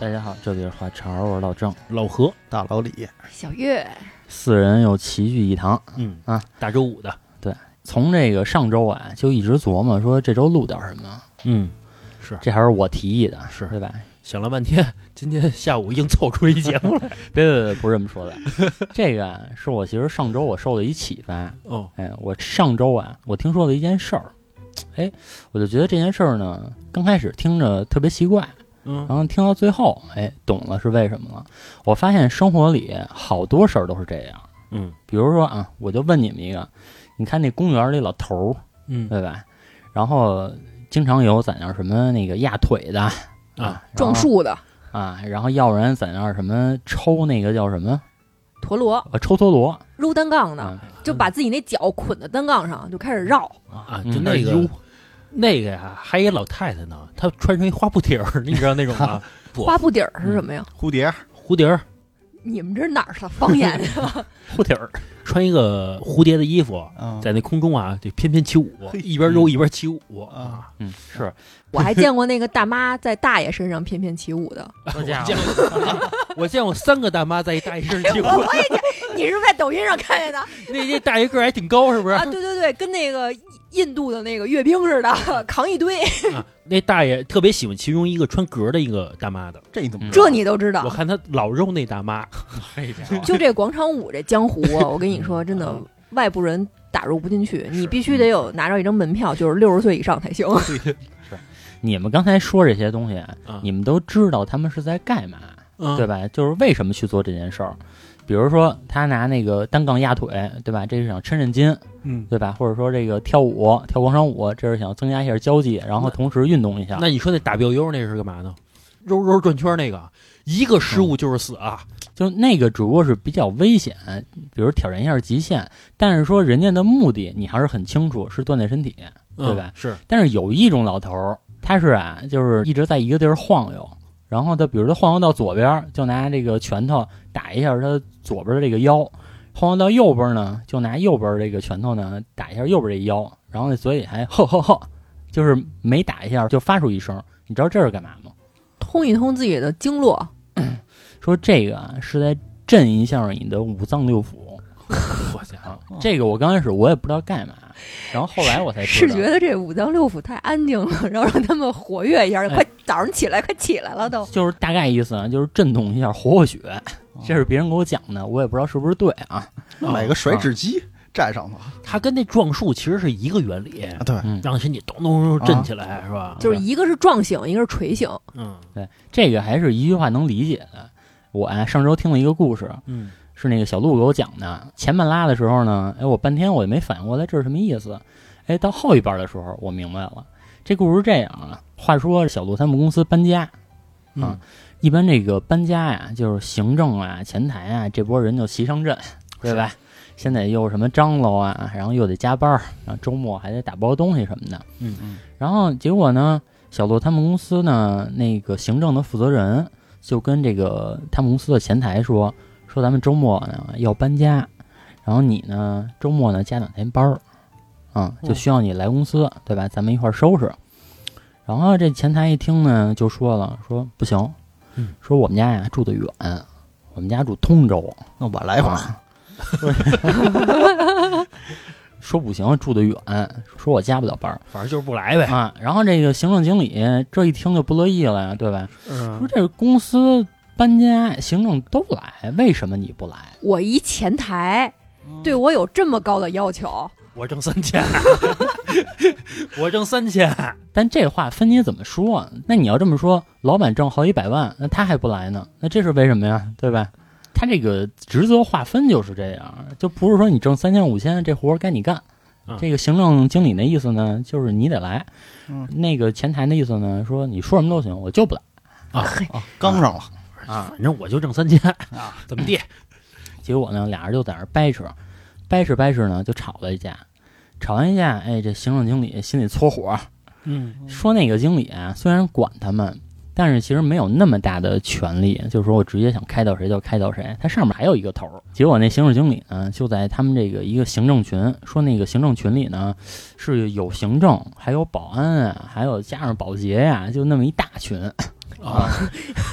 大家好，这里是话茬，我是老郑。老何，大老李，小月，四人又齐聚一堂。嗯啊，大周五的，对从这个上周啊，就一直琢磨说这周录点什么，嗯，是这还是我提议的，是对吧？想了半天，今天下午硬凑出一节目来。别别别，不是这么说的。这个啊，是我其实上周我受了一启发。哦，哎，我上周啊，我听说了一件事儿，哎，我就觉得这件事儿呢，刚开始听着特别奇怪，嗯。然后听到最后，哎，懂了是为什么了。我发现生活里好多事儿都是这样。嗯。比如说啊，我就问你们一个，你看那公园里老头儿，嗯。对吧？然后经常有在那儿什么那个压腿的啊，撞树的。啊，然后要不然在那儿什么抽那个叫什么？陀螺，啊抽陀螺。撸单杠的，啊，就把自己那脚捆在单杠上，就开始绕。啊，嗯就那个悠那个呀，还一老太太呢，她穿成一花布底儿，你知道那种吗？花布底儿是什么呀？蝴蝶，蝴蝶儿，你们这是哪儿的方言呀？蝴蝶儿，穿一个蝴蝶的衣服，嗯在那空中啊，就翩翩起舞，一边揉一边起舞啊。嗯，是，我还见过那个大妈在大爷身上翩翩起舞的。好家我见伙，过，我见过三个大妈在一大爷身上起舞，我我也见，你是不是在抖音上看见的那那大爷个儿还挺高，是不是？啊？对对对，跟那个印度的那个阅兵似的，扛一堆。啊，那大爷特别喜欢其中一个穿格的一个大妈的，这你怎么知这道？你都知道我？看他老揉那大妈，就这广场舞这江湖啊，我跟你说，真的外部人打入不进去，你必须得有拿着一张门票，就是六十岁以上才行。你们刚才说这些东西，啊你们都知道他们是在干嘛，嗯对吧？就是为什么去做这件事儿。比如说，他拿那个单杠压腿，对吧？这是想抻抻筋，嗯，对吧？或者说这个跳舞、跳广场舞，这是想增加一下交际，然后同时运动一下。那你说那打标优那是干嘛呢？揉揉转圈那个，一个失误就是死啊！就那个只不过是比较危险，比如挑战一下极限，但是说人家的目的你还是很清楚，是锻炼身体。对吧嗯是，但是有一种老头儿，他是啊，就是一直在一个地儿晃悠，然后他比如他晃悠到左边儿，就拿这个拳头打一下他左边的这个腰；晃悠到右边呢，就拿右边这个拳头呢打一下右边这腰，然后那嘴里还吼吼吼，就是每打一下就发出一声。你知道这是干嘛吗？通一通自己的经络，说这个啊是在震一下你的五脏六腑。这个我刚开始我也不知道干嘛，然后后来我才知。是觉得这五脏六腑太安静了，然后让他们活跃一下。哎快早上起来，快起来了都。就是大概意思啊，就是震动一下，活活血。这是别人给我讲的，我也不知道是不是对啊。买个甩脂机站上头它跟那撞树其实是一个原理，啊？对，嗯，让身体咚咚咚震起来，是吧？就是一个是撞醒，一个是锤醒。嗯对，这个还是一句话能理解的。我啊，上周听了一个故事，嗯是那个小鹿给我讲的。前半拉的时候呢，哎，我半天我也没反应过来这是什么意思。哎，到后一半的时候，我明白了。这故事是这样啊。话说小鹿他们公司搬家，嗯一般这个搬家呀，就是行政啊、前台啊这波人就齐上阵，对吧？现在又什么张罗啊，然后又得加班儿，然后周末还得打包东西什么的。嗯嗯然后结果呢，小鹿他们公司呢那个行政的负责人就跟这个他们公司的前台说，说咱们周末呢要搬家，然后你呢周末呢加两天班儿，啊、就需要你来公司，对吧？咱们一块儿收拾。然后这前台一听呢，就说了，说不行，嗯说我们家呀住得远，我们家住通州，那我来会儿，啊 说不行，住得远，说我加不了班儿反正就是不来呗。啊。然后这个行政经理这一听就不乐意了呀，对吧？嗯说这个公司搬家，行政都来，为什么你不来？我一前台对我有这么高的要求，我挣三千，我挣三千，但这话分你怎么说？那你要这么说，老板挣好几百万，那他还不来呢？那这是为什么呀？对吧？他这个职责划分就是这样，就不是说你挣三千五千，这活儿该你干。嗯这个行政经理那意思呢，就是你得来。嗯那个前台的意思呢，说你说什么都行，我就不来啊嘿，刚上了啊。反正我就挣三千，啊，怎么地？结果呢，俩人就在那儿掰扯，掰扯掰扯呢，就吵了一架。吵完一架，哎，这行政经理心里搓火，嗯说那个经理啊，虽然管他们，但是其实没有那么大的权利，就是说我直接想开到谁就开到谁，他上面还有一个头儿。结果那行政经理呢，就在他们这个一个行政群，说那个行政群里呢是有行政，还有保安啊，还有加上保洁呀、就那么一大群。啊，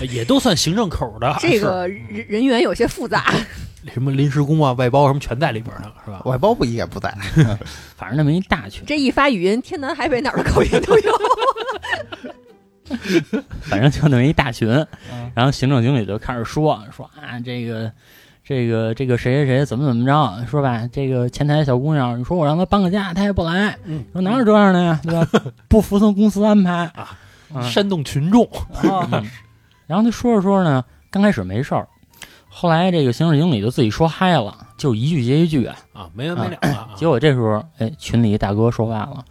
也都算行政口的，这个人人员有些复杂，什么临时工啊、外包什么全在里边呢，是吧？外包不应该不在，反正那么一大群，这一发语音，天南海北哪儿的口音都有。反正就那么一大群。然后行政经理就开始说说啊，这个这个这个谁谁谁怎么怎么着，说吧，这个前台小姑娘，你说我让她搬个家，她也不来，嗯说哪有这样的呀，对吧？不服从公司安排啊啊煽动群众，嗯 然后他说着说着呢，刚开始没事儿，后来这个行政经理就自己说嗨了，就一句接一句啊。啊，没完没了啊！结果这时候，哎，群里一大哥说话了，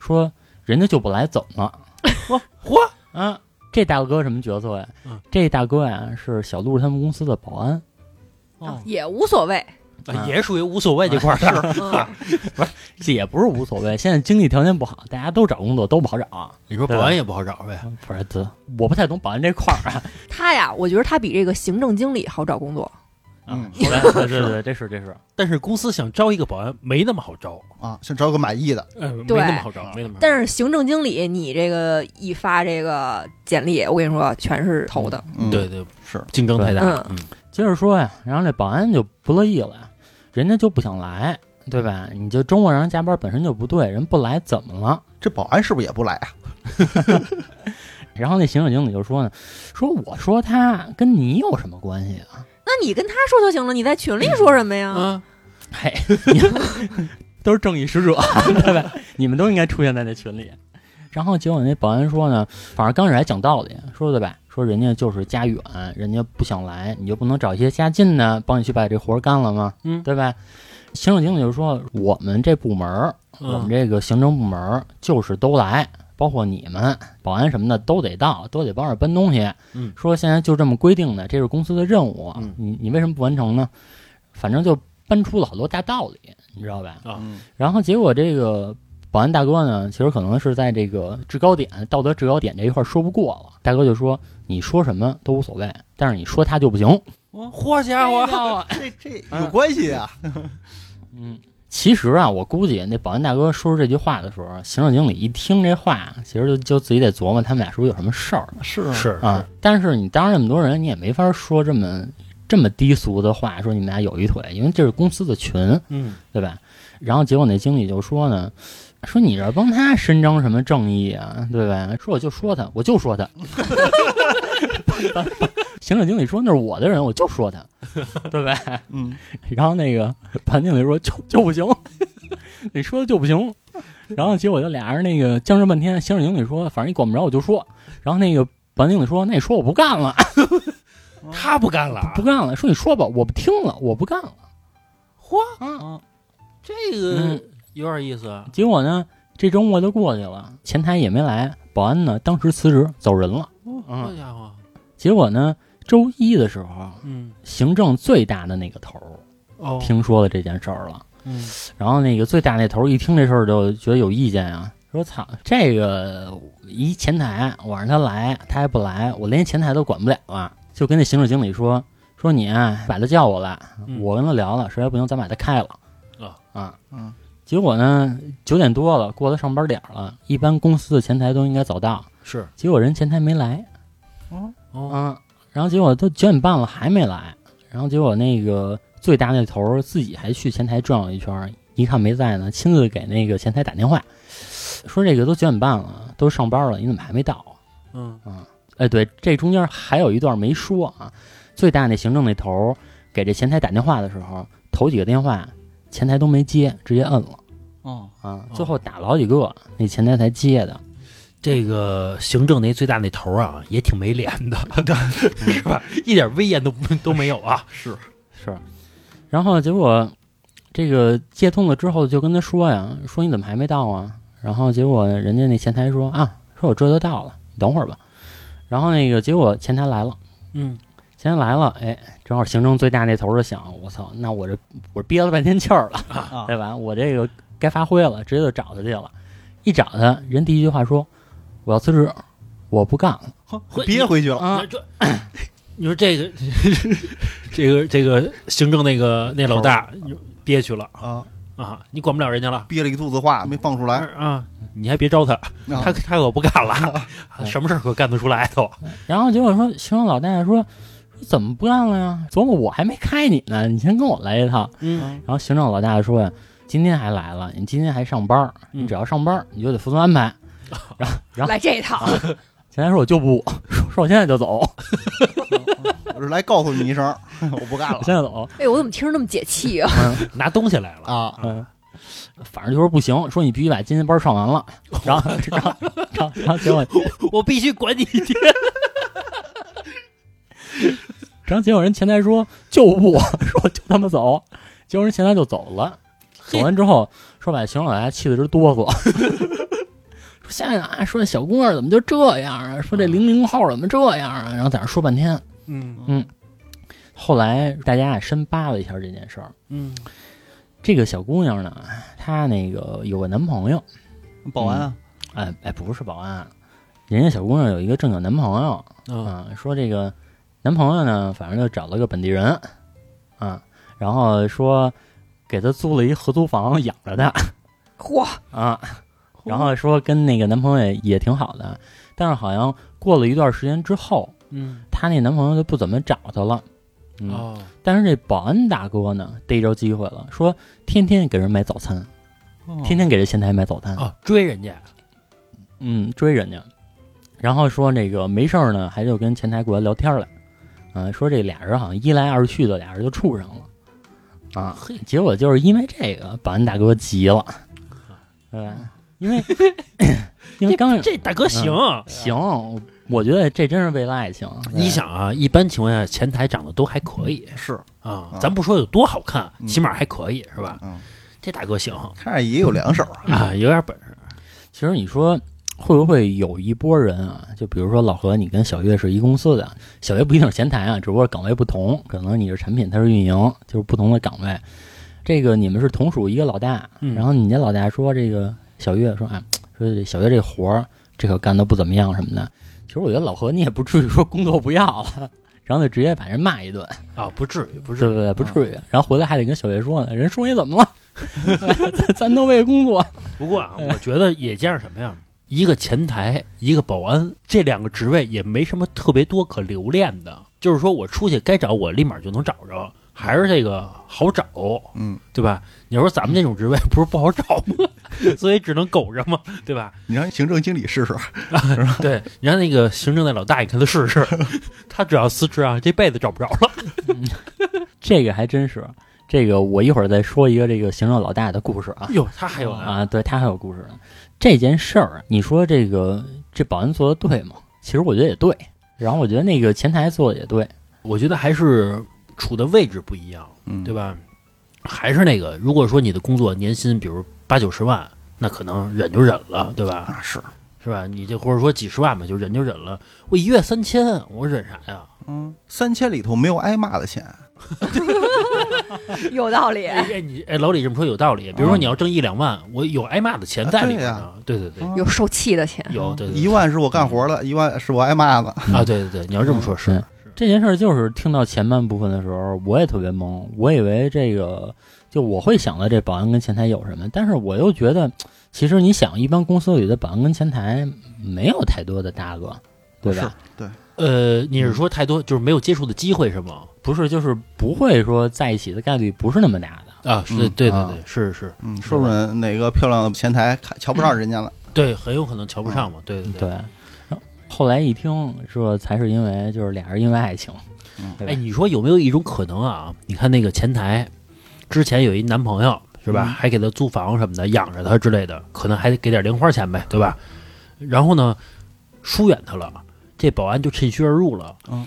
说人家就不来怎么了？嚯，啊，这大哥什么角色呀？嗯这大哥呀是小鹿他们公司的保安。哦也无所谓。啊也属于无所谓这块儿的。嗯这 也不是无所谓，现在经济条件不好，大家都找工作都不好找。你说保安也不好找呗？不是这，我不太懂保安这块儿啊。他呀，我觉得他比这个行政经理好找工作。嗯，对对对对，这是这是。但是公司想招一个保安没那么好招，啊，想招个满意的，呃，没那么好招，没那么。但是行政经理，你这个一发这个简历，我跟你说，全是投的。嗯，对对，是，竞争太大了。嗯，接着说呀，然后这保安就不乐意了呀，人家就不想来，对吧？你就周末让人加班本身就不对，人不来怎么了？这保安是不是也不来啊？然后那行政经理就说呢，说我说他跟你有什么关系啊？那你跟他说就行了，你在群里说什么呀？啊，嘿，你 都是正义使者，对吧？你们都应该出现在那群里。然后结果那保安说呢，反正刚开始还讲道理，说对吧？说人家就是家远，人家不想来，你就不能找一些家近的帮你去把这活儿干了吗？嗯对吧？行政经理就说，我们这部门儿，我们嗯这个行政部门就是都来，包括你们保安什么的都得到，都得帮着搬东西。嗯说现在就这么规定的，这是公司的任务，嗯你你为什么不完成呢？反正就搬出了好多大道理，你知道吧？啊，嗯，然后结果这个保安大哥呢，其实可能是在这个制高点、道德制高点这一块说不过了，大哥就说：“你说什么都无所谓，但是你说他就不行。嚯家伙，这这有关系啊？”嗯，其实啊，我估计那保安大哥说出这句话的时候，行政经理一听这话，其实就就自己得琢磨他们俩是不是有什么事儿是是啊。但是你当着那么多人，你也没法说这么这么低俗的话，说你们俩有一腿，因为这是公司的群，嗯，对吧？然后结果那经理就说呢，说你这帮他伸张什么正义啊，对吧？说我就说他，我就说他。行政经理说那是我的人，我就说他，对吧？嗯，然后那个潘经理说就就不行，你说的就不行。然后结果就俩人那个僵持半天，行政经理说反正你管不着我就说。然后那个潘经理说那你说我不干了，他不干了，不干了，说你说吧，我不听了，我不干了。嚯，嗯，这个嗯有点意思。啊。结果呢，这周末就过去了，前台也没来，保安呢当时辞职走人了。好家伙，结果呢，周一的时候，嗯，行政最大的那个头儿哦，听说了这件事儿了，嗯，然后那个最大那头儿一听这事儿就觉得有意见啊，说操，这个一前台我让他来，他还不来，我连前台都管不了了，就跟那行政经理说说你啊，把他叫过来，嗯。我跟他聊了，实在不行咱把他开了。啊啊。嗯。结果呢，九点多了，过了上班点儿了，一般公司的前台都应该早到，是。结果人前台没来，哦。哦，嗯，然后结果都九点半了还没来，然后结果那个最大那头儿自己还去前台转了一圈儿，一看没在呢，亲自给那个前台打电话，说这个都九点半了，都上班了，你怎么还没到？啊？嗯，哎，对，这中间还有一段没说啊，最大那行政那头儿给这前台打电话的时候，头几个电话前台都没接，直接摁了哦，啊，最后打了好几个，那前台才接的。这个行政那最大那头啊，也挺没脸的，是吧？一点威严都不都没有啊。是，是，然后结果这个接通了之后，就跟他说呀，说你怎么还没到啊？然后结果人家那前台说啊，说我这就到了，你等会儿吧。然后那个结果前台来了，嗯，前台来了，哎，正好行政最大那头儿就想，我操，那我这我憋了半天气儿了，啊 对吧？我这个该发挥了，直接就找他去了。一找他，人第一句话说：“我要辞职，我不干了。憋回去了。啊这，你说这个，这个这个行政那个那老大憋屈了啊，啊！你管不了人家了憋了一肚子话没放出来。啊！你还别招他，啊他他可不干了，什么事儿可干得出来都。”然后结果说，行政老大爷说：“说怎么不干了呀？琢磨我还没开你呢，你先跟我来一趟。”嗯然后行政老大说呀：“今天还来了，你今天还上班你只要上班，你就得服从安排。”然后，然后来这一套，前台说：“我就不，说 说我现在就走，我是来告诉你一声，我不干了我现在走。哎，我怎么听着那么解气啊？拿东西来了，啊！嗯，反正就说不行，说你必须把今天班上完了。然后，然后，然后，然后结果，我必须管你一天。然后结果人前台说就不，说就他妈走。结果人前台就走了。走完之后，说把邢老大爷气得直哆嗦。说现在啊，说这小姑娘怎么就这样啊？说这零零后怎么这样啊？然后在那说半天。嗯后来大家也深扒了一下这件事儿。嗯这个小姑娘呢，她那个有个男朋友，保安啊，哎哎，不是保安，人家小姑娘有一个正经男朋友啊啊，说这个男朋友呢，反正就找了个本地人啊，然后说给她租了一合租房养着她嚯，啊，然后说跟那个男朋友也也挺好的，但是好像过了一段时间之后，嗯。她那男朋友就不怎么找她了。嗯，哦。但是这保安大哥呢，逮着机会了，说天天给人买早餐，哦。天天给这前台买早餐，哦，追人家。嗯，追人家，然后说那个没事儿呢，还就跟前台过来聊天来，嗯、说这俩人好像一来二去的，俩人就处上了，啊，结果就是因为这个，保安大哥急了，对吧？因为 因为刚这大哥行。行，我觉得这真是为了爱情，你想啊，一般情况下前台长得都还可以是，啊，啊咱不说有多好看，嗯起码还可以是吧？嗯，这大哥行看着也有两手啊。啊，有点本事。其实你说会不会有一波人啊？就比如说老何，你跟小月是一公司的，小月不一定是前台啊，只不过岗位不同，可能你是产品，他是运营，就是不同的岗位。这个你们是同属一个老大，嗯然后你家老大说这个小月说啊，说小月这活儿这可干的不怎么样什么的。其实我觉得老何你也不至于说工作不要了，然后就直接把人骂一顿，啊，不至于，不至于。对不对？不至于。然后回来还得跟小月说呢，人说你怎么了？咱 咱都为工作。不过啊，我觉得也加上什么呀？一个前台，一个保安，这两个职位也没什么特别多可留恋的。就是说我出去该找我立马就能找着，还是这个好找，嗯，对吧？你说咱们这种职位不是不好找吗？所以只能苟着嘛，对吧？你让行政经理试试，对，你让那个行政的老大，爷看他试试，他只要辞职啊，这辈子找不着了。这个还真是，这个我一会儿再说一个这个行政老大的故事啊哟，他还有，啊，对他还有故事呢。这件事儿，你说这个这保安做的对吗？其实我觉得也对，然后我觉得那个前台做的也对，我觉得还是处的位置不一样，嗯，对吧？还是那个，如果说你的工作年薪比如八九十万，那可能忍就忍了，对吧？啊是，是吧？你这或者说几十万吧，就忍就忍了。我一月三千，我忍啥呀？嗯，三千里头没有挨骂的钱，有道理。哎哎，你哎，老李这么说有道理。比如说你要挣一两万，我有挨骂的钱在里面呢。对对对，有受气的钱，有对对对一万是我干活的，一万是我挨骂的。啊，对对对，你要这么说，是对这件事儿就是听到前半部分的时候，我也特别懵，我以为这个就我会想到这保安跟前台有什么，但是我又觉得，其实你想，一般公司里的保安跟前台没有太多的搭个，对吧？呃，你是说太多就是没有接触的机会是吗？不是，就是不会说在一起的概率不是那么大的。啊，是对对对，是是，嗯，说准哪个漂亮的前台看瞧不上人家了，对，很有可能瞧不上嘛。对对对，后后来一听说才是因为就是俩人因为爱情，嗯哎，你说有没有一种可能啊？你看那个前台之前有一男朋友是吧？嗯还给他租房什么的，养着他之类的，可能还得给点零花钱呗，对吧？然后呢，疏远他了，这保安就趁虚而入了。嗯，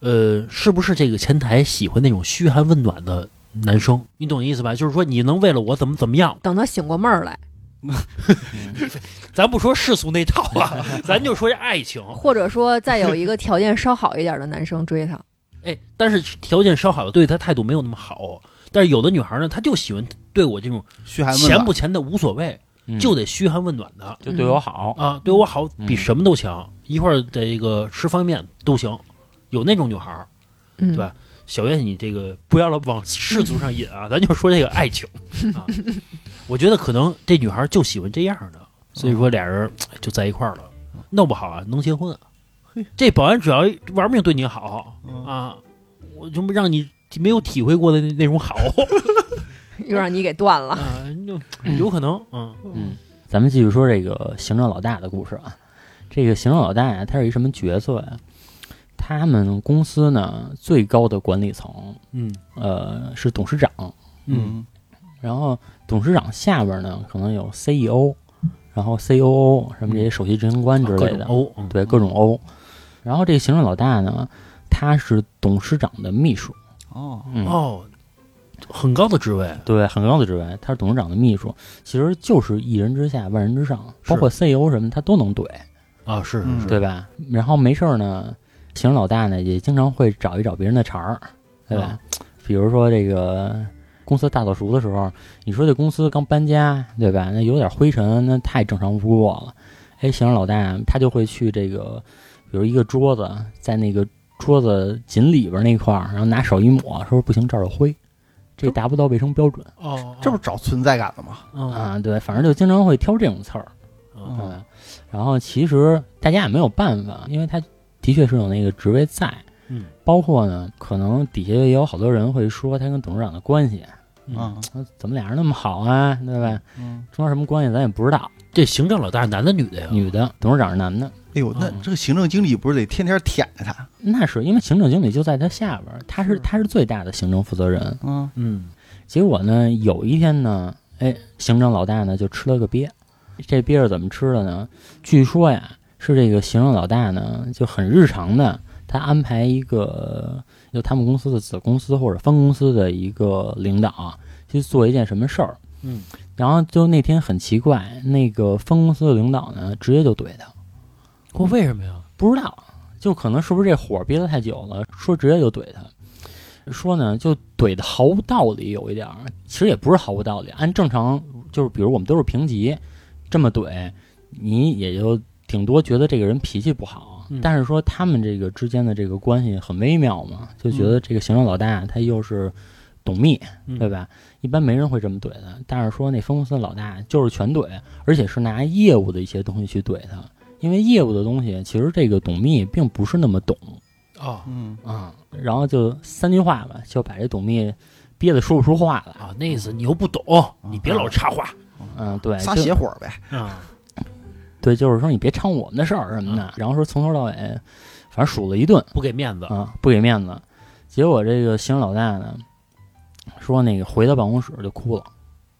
呃，是不是这个前台喜欢那种嘘寒问暖的男生？你懂意思吧？就是说你能为了我怎么怎么样？等他醒过闷儿来，咱不说世俗那套啊，咱就说这爱情。或者说再有一个条件稍好一点的男生追她，哎，但是条件稍好的对他态度没有那么好。但是有的女孩呢，她就喜欢对我这种嘘寒问暖钱不钱的无所谓，嗯就得嘘寒问暖的就对我好，啊，对我好嗯比什么都强。一会儿这个吃方便面都行，有那种女孩儿。嗯，对吧小月，你这个不要老往世俗上引啊，咱就说这个爱情啊。我觉得可能这女孩就喜欢这样的，所以说俩人哎就在一块儿了。弄不好啊，能结婚。这保安只要玩命对你好嗯啊，我就让你没有体会过的那那种好 又让你给断了。啊，就有可能嗯嗯，咱们继续说这个行政老大的故事啊。这个行政老大呀，他是一什么角色呀？他们公司呢最高的管理层，嗯。呃，是董事长，嗯。然后董事长下边呢可能有 CEO，然后 COO 什么这些首席执行官之类的，种欧嗯。对各种 O。然后这个行政老大呢，他是董事长的秘书，哦，嗯，哦，很高的职位。对，很高的职位，他是董事长的秘书，其实就是一人之下万人之上，包括 CEO 什么他都能怼，啊，是嗯是是，对吧？然后没事儿呢，行政老大呢也经常会找一找别人的茬儿，对吧？啊比如说这个公司大扫除的时候，你说这公司刚搬家，对吧？那有点灰尘，那太正常不过了。哎，行政老大他就会去这个，比如一个桌子，在那个桌子紧里边那块儿，然后拿手一抹，说不行，这儿有灰，这达不到卫生标准哦，这不找存在感了吗？嗯啊。对，反正就经常会挑这种刺儿。嗯嗯，然后其实大家也没有办法，因为他的确是有那个职位在，嗯，包括呢，可能底下也有好多人会说他跟董事长的关系，嗯，嗯呃怎么俩人那么好啊，对吧？嗯，中间什么关系咱也不知道。这行政老大男的女的呀？女的，董事长是男的，哎呦，那嗯。这个行政经理不是得天天舔着他？那是因为行政经理就在他下边儿，他是是他是最大的行政负责人。嗯。嗯。结果呢，有一天呢，哎，行政老大呢就吃了个鳖，这鳖是怎么吃的呢？据说呀，是这个行政老大呢就很日常的，他安排一个就他们公司的子公司或者分公司的一个领导去做一件什么事儿，嗯，然后就那天很奇怪，那个分公司的领导呢直接就怼他，我为什么呀？不知道，就可能是不是这火憋得太久了，说直接就怼他，说呢就怼的毫无道理，有一点儿，其实也不是毫无道理。按正常就是，比如我们都是评级，这么怼，你也就顶多觉得这个人脾气不好，嗯但是说他们这个之间的这个关系很微妙嘛，就觉得这个行政老大他又是董秘，嗯对吧？一般没人会这么怼的，但是说那分公司老大就是全怼，而且是拿业务的一些东西去怼他。因为业务的东西，其实这个董秘并不是那么懂哦嗯啊、然后就三句话吧，就把这董秘憋得说不出话了。啊，那意思你又不懂，你别老插话嗯，对，撒就邪火呗。啊。对，就是说你别掺我们的事儿什么的。然后说从头到尾，反正数了一顿不给面子，啊，不给面子。结果这个行政老大呢，说那个回到办公室就哭了，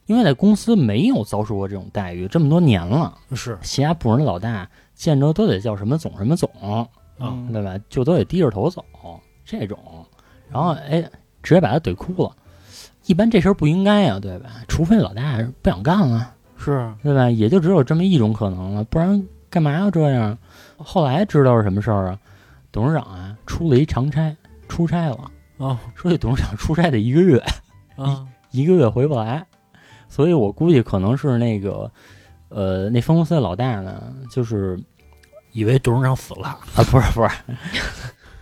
因为在公司没有遭受过这种待遇，这么多年了，是其他部门的老大见着都得叫什么总什么总，啊，嗯对吧？就都得低着头走这种，然后哎，直接把他怼哭了。一般这事儿不应该呀，对吧？除非老大不想干了，是对吧？也就只有这么一种可能了，不然干嘛要这样？后来知道是什么事儿啊？董事长啊出了一长差，出差了，啊说这董事长出差得一个月，啊，一个月回不来，所以我估计可能是那个，呃，那分公司的老大呢，就是以为董事长死了，啊，不是不是，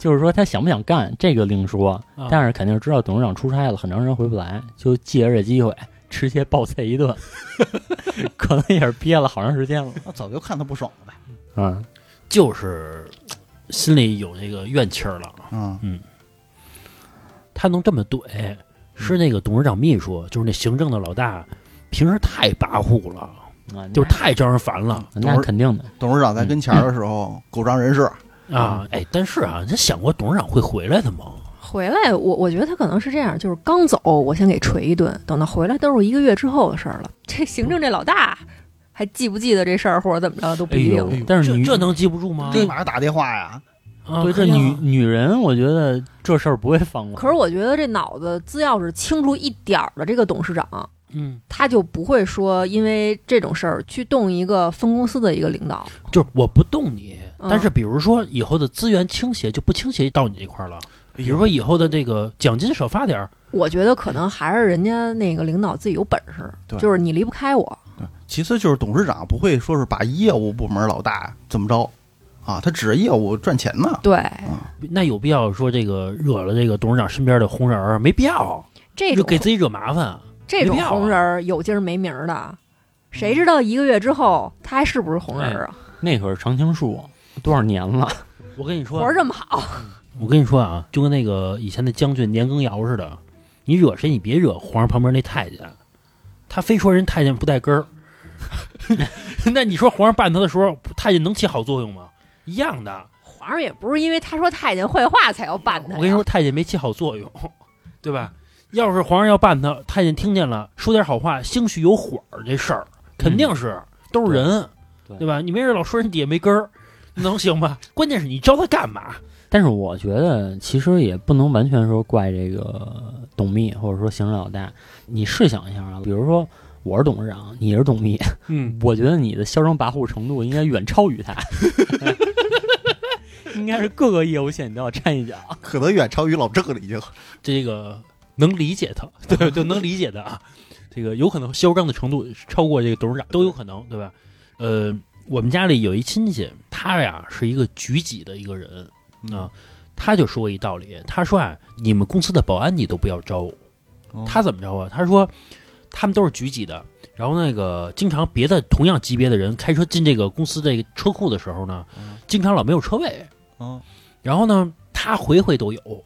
就是说他想不想干这个另说，啊但是肯定是知道董事长出差了，很长时间回不来，就借着这机会吃些暴菜一顿，可能也是憋了好长时间了。那早就看他不爽了呗。嗯，就是心里有那个怨气儿了。嗯他能这么怼，是那个董事长秘书，就是那行政的老大，平时太跋扈了，啊，就是太招人烦了那那肯定的，董事长在跟前儿的时候，狗仗人势。啊！哎，但是啊，你想过董事长会回来的吗？回来，我我觉得他可能是这样，就是刚走，我先给锤一顿，等到回来都是一个月之后的事儿了。这行政这老大还记不记得这事儿，或者怎么着都不一定。哎但是女这这能记不住吗？立马打电话呀，啊对这女女人，我觉得这事儿不会放过。可是我觉得这脑子只要是清楚一点儿的这个董事长，嗯，他就不会说因为这种事儿去动一个分公司的一个领导。就是我不动你，嗯但是比如说以后的资源倾斜就不倾斜到你这块儿了。比如说以后的这个奖金少发点儿，我觉得可能还是人家那个领导自己有本事，就是你离不开我。其次就是董事长不会说是把业务部门老大怎么着啊，他指着业务赚钱呢。对，那有必要说这个惹了这个董事长身边的红人儿？没必要，这种就给自己惹麻烦。这种红人儿有今儿没名儿的，谁知道一个月之后他还是不是红人儿啊？那可是常青树，多少年了？我跟你说活，儿这么好，我跟你说啊，就跟那个以前的将军年羹尧似的，你惹谁你别惹皇上旁边那太监，他非说人太监不带根儿，那你说皇上办他的时候，太监能起好作用吗？一样的。皇上也不是因为他说太监坏话才要办他。我跟你说，太监没起好作用，对吧？要是皇上要办他，太监听见了，说点好话，兴许有火儿，这事儿肯定是、都是人，对对吧？你没事老说人底下没根儿，能行吗？关键是你招他干嘛？但是我觉得其实也不能完全说怪这个董秘或者说行政老大。你试想一下啊，比如说我是董事长，你是董秘，嗯，我觉得你的嚣张跋扈程度应该远超于他，应该是各个业务线你都要掺一脚。可能远超于老郑了，已经。这个能理解他，对就，能理解的啊。这个有可能嚣张的程度超过这个董事长都有可能，对吧？呃，我们家里有一亲戚，他呀是一个局级的一个人啊，他就说一道理，他说啊，你们公司的保安你都不要招，哦。他怎么着啊？他说他们都是局级的，然后那个经常别的同样级别的人开车进这个公司这个车库的时候呢，经常老没有车位，嗯然后呢，他回回都有，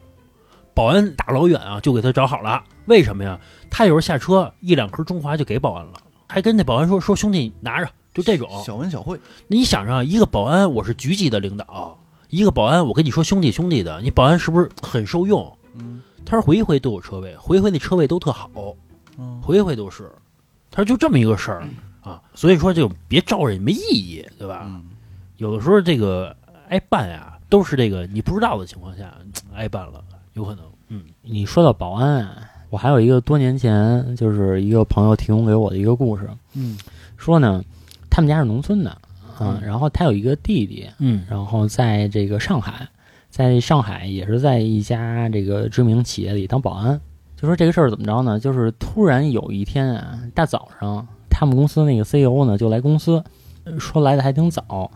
保安大老远啊就给他找好了。为什么呀？他有时候下车一两颗中华就给保安了，还跟那保安说说兄弟拿着，就这种。小恩小惠，你想啊一个保安我是局级的领导，一个保安我跟你说兄弟兄弟的，你保安是不是很受用？嗯他说回回都有车位，回回那车位都特好，嗯回回都是。他说就这么一个事儿啊，所以说就别招人没意义，对吧？嗯有的时候这个挨办呀，都是这个你不知道的情况下挨办了，有可能。嗯你说到保安啊，我还有一个多年前就是一个朋友提供给我的一个故事，嗯说呢，他们家是农村的啊嗯，然后他有一个弟弟，嗯然后在这个上海，在上海也是在一家这个知名企业里当保安。就说这个事儿怎么着呢？就是突然有一天啊，大早上，他们公司那个 CEO 呢就来公司，说来的还挺早。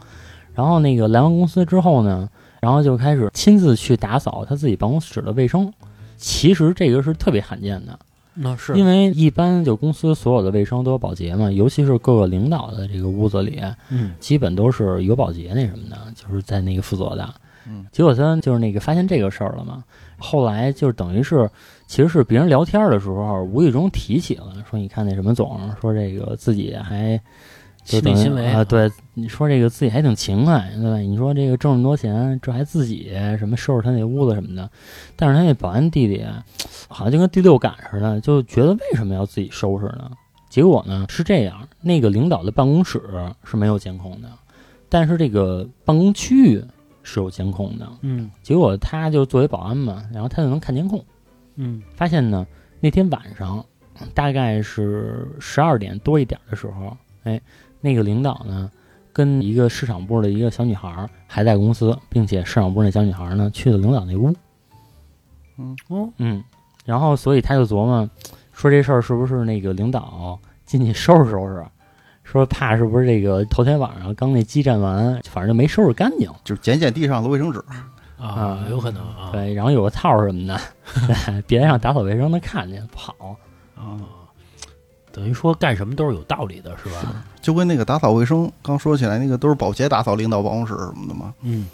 然后那个来完公司之后呢，然后就开始亲自去打扫他自己办公室的卫生。其实这个是特别罕见的，那是因为一般就公司所有的卫生都有保洁嘛，尤其是各个领导的这个屋子里，嗯基本都是有保洁那什么的，就是在那个负责的。嗯，结果他就是那个发现这个事儿了嘛，后来就是等于是，其实是别人聊天的时候无意中提起了，说你看那什么总说这个自己还亲力亲为啊，对，你说这个自己还挺勤快，对吧？你说这个挣这么多钱，这还自己什么收拾他那屋子什么的，但是他那保安弟弟啊好像就跟第六感似的，就觉得为什么要自己收拾呢？结果呢是这样，那个领导的办公室是没有监控的，但是这个办公区域是有监控的。嗯结果他就作为保安嘛，然后他就能看监控，嗯发现呢那天晚上大概是十二点多一点的时候，哎，那个领导呢跟一个市场部的一个小女孩儿还在公司，并且市场部那小女孩儿呢去了领导那屋，嗯哦嗯，然后所以他就琢磨说这事儿是不是那个领导进去收拾收拾。说怕是不是这个头天晚上刚那激战完，反正就没收拾干净，就是捡捡地上的卫生纸。啊啊，有可能啊，对，然后有个套儿什么的，别让打扫卫生的看见不好。啊，等于说干什么都是有道理的，是吧？就跟那个打扫卫生，刚说起来那个都是保洁打扫领导办公室什么的嘛。嗯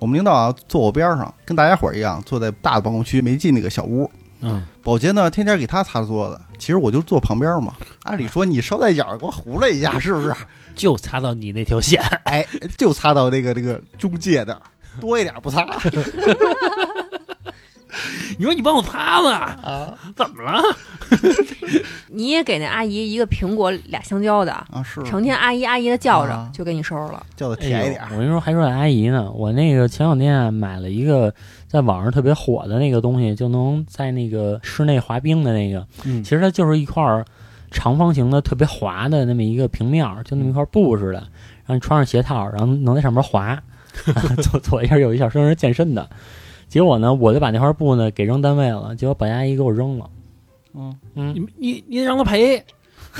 我们领导啊坐我边上，跟大家伙儿一样，坐在大的办公区，没进那个小屋。嗯，保洁呢，天天给他擦桌子，其实我就坐旁边嘛。按理说你捎带脚给我糊了一下，是不是？就擦到你那条线，哎，就擦到那个这个中介的，多一点不擦 你说你帮我擦吧，啊怎么了？你也给那阿姨一个苹果俩香蕉的，啊是成天阿姨阿姨的叫着，啊就给你收拾了。叫的甜一点。我跟你说，还说阿姨呢，我那个前两天啊买了一个在网上特别火的那个东西，就能在那个室内滑冰的那个，嗯其实它就是一块儿长方形的特别滑的那么一个平面儿，就那么一块布似的，然后你穿上鞋套，然后能在上面滑，左左一下右一下，说是健身的。结果呢，我就把那块布呢给扔单位了，结果保洁阿姨给我扔了。嗯嗯，你你你让他赔，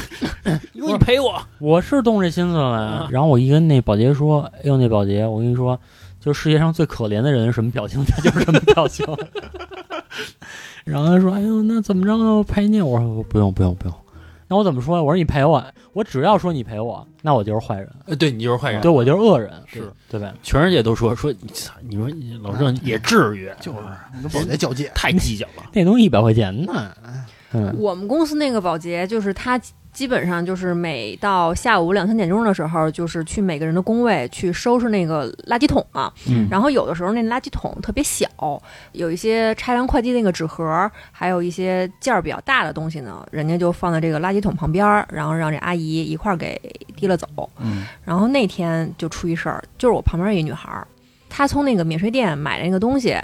因为你赔我。我是动这心思了啊，然后我一跟那保洁说：“哎呦，那保洁，我跟你说，就世界上最可怜的人什么表情，他就是什么表情。”然后他说：“哎呦，那怎么着呢？我赔你？”我说：“不用，不用，不用。”那我怎么说呀？我说：“你赔我，我只要说你赔我，那我就是坏人，呃，对你就是坏人，对我就是恶人，是对吧？全世界都说说你操，你说你老郑也至于，就是你跟保洁较劲，太计较了。那东西一百块钱呢。”嗯，我们公司那个保洁，就是他基本上就是每到下午两三点钟的时候，就是去每个人的工位去收拾那个垃圾桶嘛。嗯然后有的时候那垃圾桶特别小，有一些拆完快递那个纸盒，还有一些件儿比较大的东西呢，人家就放在这个垃圾桶旁边儿，然后让这阿姨一块儿给提了走。嗯然后那天就出一事儿，就是我旁边一女孩儿，她从那个免税店买了那个东西，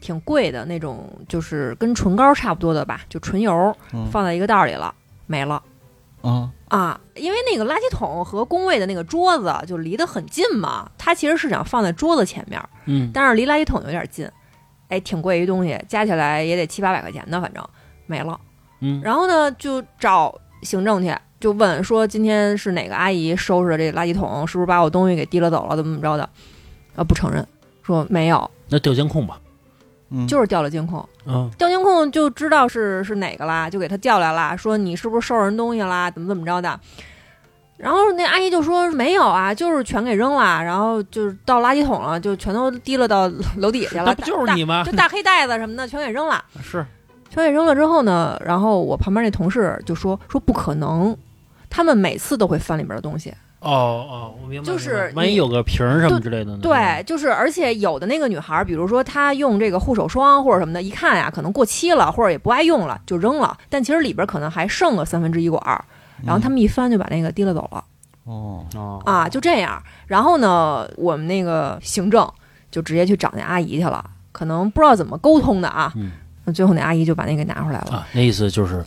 挺贵的那种，就是跟唇膏差不多的吧，就唇油，嗯放在一个袋儿里了，没了。啊啊，因为那个垃圾桶和工位的那个桌子就离得很近嘛，他其实是想放在桌子前面，嗯，但是离垃圾桶有点近，哎，挺贵一东西，加起来也得七八百块钱呢，反正没了。嗯，然后呢，就找行政去，就问说今天是哪个阿姨收拾的这垃圾桶，是不是把我东西给提了走了，怎么怎么着的？啊，不承认，说没有，那调监控吧。嗯，就是调了监控，嗯，调监控就知道是是哪个啦，就给他叫来了，说你是不是收人东西啦，怎么怎么着的。然后那阿姨就说没有啊，就是全给扔了，然后就是到垃圾桶了，就全都提了到楼底下了。那不就是你吗大就大黑袋子什么的全给扔了。是，全给扔了之后呢，然后我旁边那同事就说说不可能，他们每次都会翻里边的东西。哦哦，我明白。就是万一有个瓶儿什么之类的呢？对，就是而且有的那个女孩儿，比如说她用这个护手霜或者什么的，一看呀可能过期了，或者也不爱用了，就扔了。但其实里边可能还剩个三分之一管儿，然后他们一翻就把那个提了走了。哦哦啊，就这样。然后呢，我们那个行政就直接去找那阿姨去了，可能不知道怎么沟通的啊。嗯那最后那阿姨就把那个拿出来了。啊，那意思就是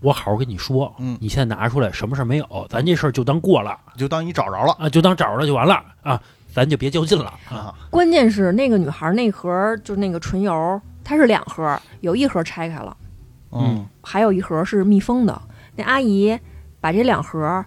我好好跟你说，嗯你现在拿出来，什么事儿没有，咱这事儿就当过了就当你找着了啊，就当找着了就完了啊，咱就别较劲了啊。啊，关键是那个女孩那盒儿就是那个唇油，它是两盒儿，有一盒拆开了，嗯还有一盒是密封的。那阿姨把这两盒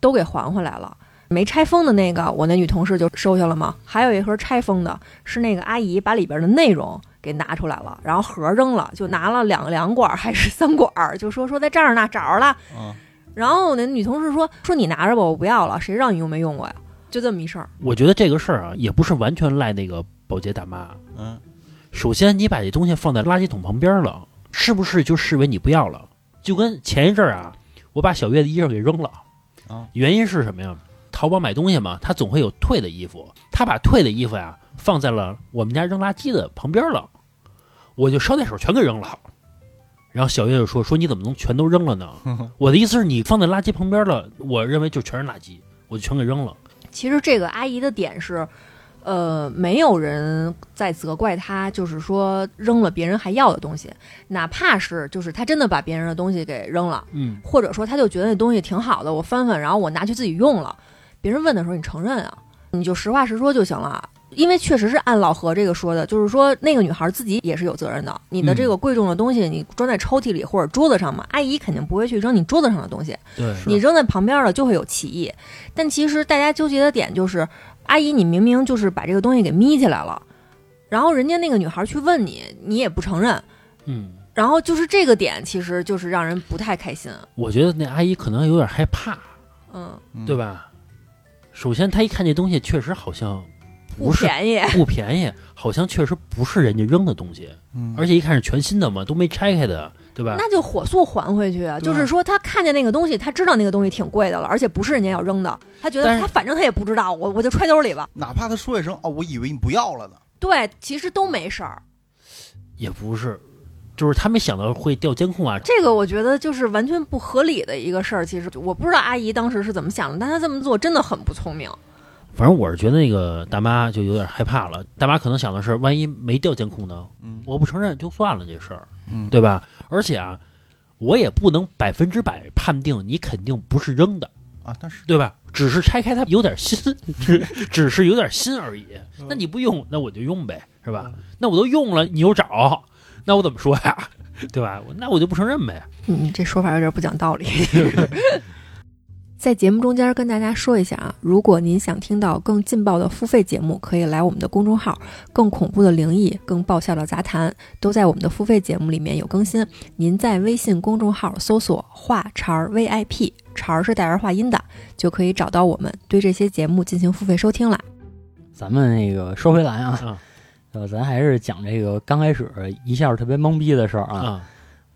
都给还回来了。没拆封的那个，我那女同事就收下了嘛。还有一盒拆封的，是那个阿姨把里边的内容给拿出来了，然后盒扔了，就拿了两两管还是三管，就说说在这儿呢，找着了。嗯然后我那女同事说说你拿着吧，我不要了，谁让你用没用过呀？就这么一事儿。我觉得这个事儿啊，也不是完全赖那个保洁大妈。嗯首先，你把这东西放在垃圾桶旁边了，是不是就视为你不要了？就跟前一阵儿啊，我把小月的衣裳给扔了啊，原因是什么呀？淘宝买东西嘛，他总会有退的衣服，他把退的衣服呀放在了我们家扔垃圾的旁边了，我就捎带手全给扔了。然后小月就说：“说你怎么能全都扔了呢？我的意思是你放在垃圾旁边了，我认为就全是垃圾，我就全给扔了。其实这个阿姨的点是，呃，没有人在责怪她，就是说扔了别人还要的东西，哪怕是就是她真的把别人的东西给扔了，嗯，或者说她就觉得那东西挺好的，我翻翻，然后我拿去自己用了，别人问的时候你承认啊，你就实话实说就行了。因为确实是按老何这个说的，就是说那个女孩自己也是有责任的。你的这个贵重的东西，你装在抽屉里或者桌子上嘛，阿姨肯定不会去扔你桌子上的东西。对，你扔在旁边了就会有歧义。但其实大家纠结的点就是，阿姨你明明就是把这个东西给眯起来了，然后人家那个女孩去问你，你也不承认，嗯。”然后就是这个点，其实就是让人不太开心。我觉得那阿姨可能有点害怕，嗯，嗯对吧？首先，他一看这东西确实好像不不是便宜。不便宜，好像确实不是人家扔的东西，嗯而且一看是全新的嘛，都没拆开的，对吧？那就火速还回去啊就是说，他看见那个东西，他知道那个东西挺贵的了，而且不是人家要扔的，他觉得他反正他也不知道，我我就揣兜里吧。哪怕他说一声哦，我以为你不要了呢，对，其实都没事儿。也不是，就是他没想到会调监控啊。这个我觉得就是完全不合理的一个事儿。其实我不知道阿姨当时是怎么想的，但她这么做真的很不聪明。反正我是觉得那个大妈就有点害怕了，大妈可能想的是，万一没调监控呢？嗯我不承认就算了这事儿，嗯对吧？而且啊，我也不能百分之百判定你肯定不是扔的，啊，但是对吧？只是拆开它有点新，只只是有点新而已。那你不用，那我就用呗，是吧？那我都用了，你又找，那我怎么说呀？对吧？那我就不承认呗。嗯，这说法有点不讲道理。在节目中间跟大家说一下啊，如果您想听到更劲爆的付费节目，可以来我们的公众号，更恐怖的灵异、更爆笑的杂谈，都在我们的付费节目里面有更新。您在微信公众号搜索“话茬儿 VIP”，茬儿是带儿话音的，就可以找到我们，对这些节目进行付费收听了。咱们那个说回来啊，啊呃，咱还是讲这个刚开始一下特别懵逼的事儿啊。啊，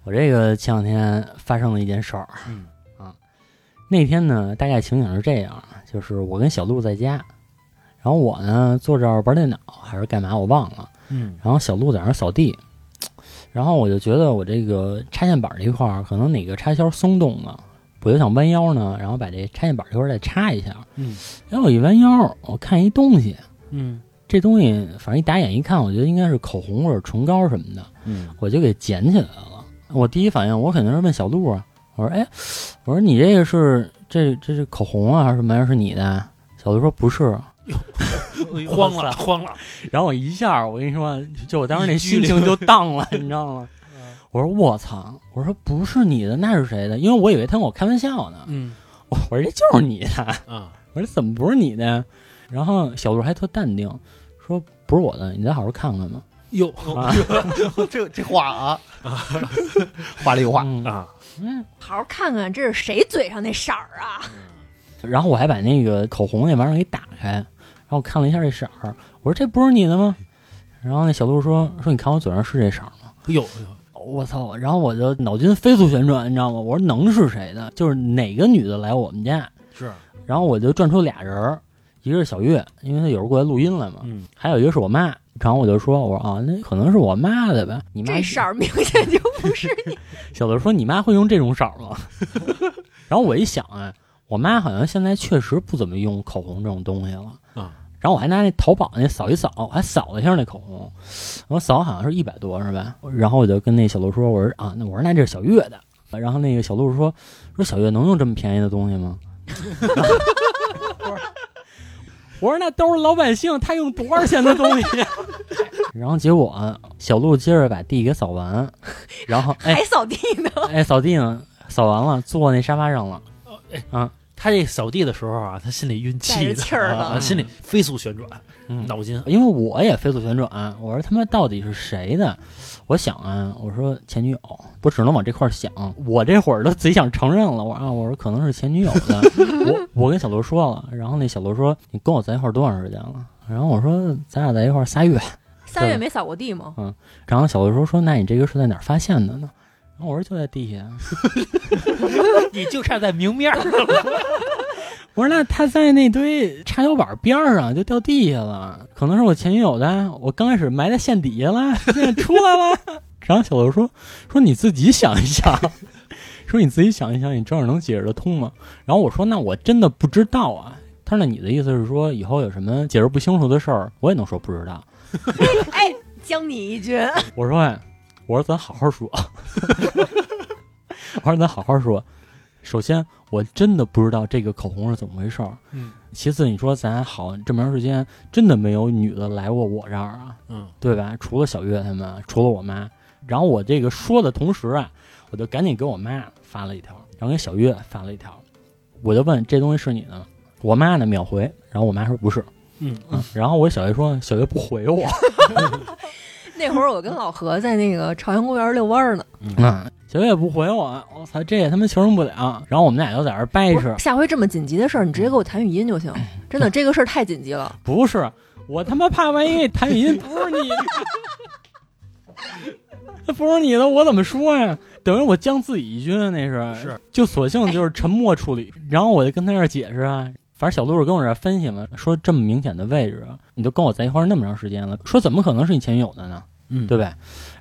我这个前两天发生了一件事儿，嗯。啊，那天呢，大概情景是这样，就是我跟小鹿在家，然后我呢坐这儿玩电脑还是干嘛，我忘了，嗯。然后小鹿在那儿扫地，然后我就觉得我这个插线板这一块儿可能哪个插销松动了，我就想弯腰呢，然后把这插线板这块儿再插一下，嗯。然后我一弯腰，我看一东西，嗯这东西反正一打眼一看，我觉得应该是口红或者唇膏什么的，嗯我就给捡起来了。我第一反应，我肯定是问小鹿啊，我说：“哎，我说你这个是这这是口红啊，还是什么玩意是你的？”小鹿说：“不是。慌了，慌了。”然后我一下，我跟你说，就我当时那心情就荡了，你知道吗？我说：“我操！”我说：“不是你的，那是谁的？”因为我以为他跟我开玩笑呢。嗯我说：“这就是你的。”啊，我说：“怎么不是你的？”然后小鹿还特淡定，说：“不是我的，你再好好看看吧。哟啊 这这话啊，话里有话，嗯啊，嗯，好好看看这是谁嘴上那色儿啊？然后我还把那个口红那玩意儿给打开，然后我看了一下这色儿，我说这不是你的吗？然后那小鹿说说你看我嘴上是这色儿吗？哟哟，我操！然后我就脑筋飞速旋转，你知道吗？我说能是谁的？就是哪个女的来我们家？是，然后我就转出俩人儿，一个是小月，因为她有时候过来录音来嘛，嗯还有一个是我妈。然后我就说我说啊，那可能是我妈的呗。你妈这色儿明显就不是你。小鹿说你妈会用这种色儿吗？然后我一想啊，我妈好像现在确实不怎么用口红这种东西了啊。然后我还拿那淘宝那扫一扫，我还扫了一下那口红，我扫好像是一百多是吧？然后我就跟那小鹿说，我说啊，那我说那这是小月的。然后那个小鹿说说小月能用这么便宜的东西吗？我说那都是老百姓，他用多少钱的东西？然后结果小鹿接着把地给扫完，然后哎还扫地呢，哎扫地呢，扫完了坐那沙发上了啊。他这扫地的时候啊，他心里晕气的气儿呢啊，心里飞速旋转，嗯，脑筋因为我也飞速旋转，我说他妈到底是谁的？我想啊，我说前女友，我只能往这块儿想。我这会儿都自己想承认了，我说啊，我说可能是前女友的。我我跟小罗说了，然后那小罗说你跟我在一块儿多长时间了？然后我说咱俩在一块儿仨月。仨月没扫过地吗？嗯然后小罗说说那你这个是在哪儿发现的呢？然后我说就在地下。你就差在明面儿我说那他在那堆插销板边儿上就掉地下了，可能是我前女友的。我刚开始埋在线底下了，现 在出来了。然后小刘说说你自己想一想，说你自己想一想，你正好能解释得通吗？然后我说那我真的不知道啊。他说那你的意思是说以后有什么解释不清楚的事儿，我也能说不知道。哎，将你一军。我说哎，我说咱好好说，我说咱好好说。首先，我真的不知道这个口红是怎么回事儿。嗯其次，你说咱好这么长时间，真的没有女的来过我这儿啊，嗯对吧？除了小月他们，除了我妈。然后我这个说的同时啊，我就赶紧给我妈发了一条，然后给小月发了一条，我就问这东西是你的吗？我妈呢秒回，然后我妈说不是，嗯嗯，然后我小月说小月不回我，那会儿我跟老何在那个朝阳公园遛弯儿呢，嗯，小月也不回我，我操，这也他妈形容不了。然后我们俩就在这掰扯，下回这么紧急的事儿，你直接给我弹语音就行。真的，这个事儿太紧急了。不是，我他妈怕万一弹语音不是你，那 不是你的，我怎么说呀？等于我将自己一军啊，那是是，就索性就是沉默处理。然后我就跟他这儿解释啊，反正小鹿跟我这儿分析嘛，说这么明显的位置，你都跟我在一块儿那么长时间了，说怎么可能是你前女友的呢？嗯，对吧？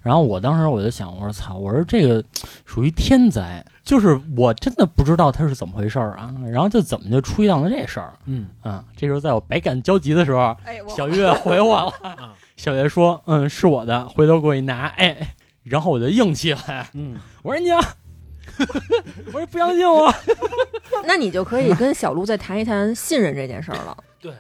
然后我当时我就想，我说操，我说这个属于天灾，就是我真的不知道他是怎么回事儿啊，然后就怎么就出现了这事儿嗯啊？这时候在我百感交集的时候，小月回我了，啊 小月说，嗯，是我的，回头给我一拿，哎，然后我就硬气了，嗯 我说你啊，我说不相信我。那你就可以跟小鹿再谈一谈信任这件事儿了。对，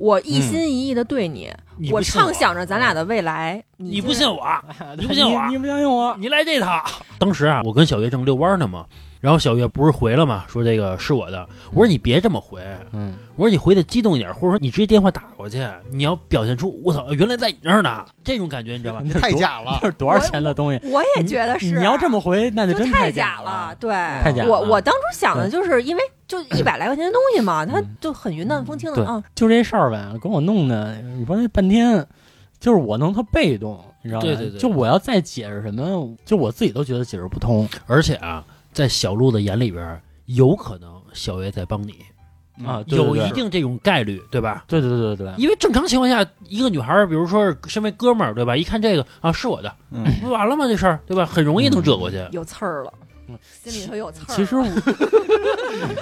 我一心一意的对你，我畅想着咱俩的未来，你你不信我，你不信我 你不相信我？你来这套。当时啊，我跟小月正遛弯呢嘛，然后小月不是回了嘛，说这个是我的。我说你别这么回，嗯，我说你回的激动一点，或者说你直接电话打过去，你要表现出我操，原来在你那儿呢，这种感觉你知道吧？太假了这。是多少钱的东西？我也觉得是。你要这么回，那就真就太假了，。对，太假了我我当初想的就是，因为就一百来块钱的东西嘛，它嗯就很云淡风轻的啊。就这事儿呗，给我弄的，你说那半天，就是我弄特被动，你知道吗？对对对就我要再解释什么，就我自己都觉得解释不通而且啊，在小鹿的眼里边，有可能小月在帮你，啊，对有对一定这种概率，对吧？对对对对对，因为正常情况下，一个女孩儿，比如说是身为哥们儿，对吧？一看这个啊，是我的，嗯，不完了吗？这事儿，对吧？很容易能折过去。有刺儿了嗯，心里头有刺儿。其实我这 个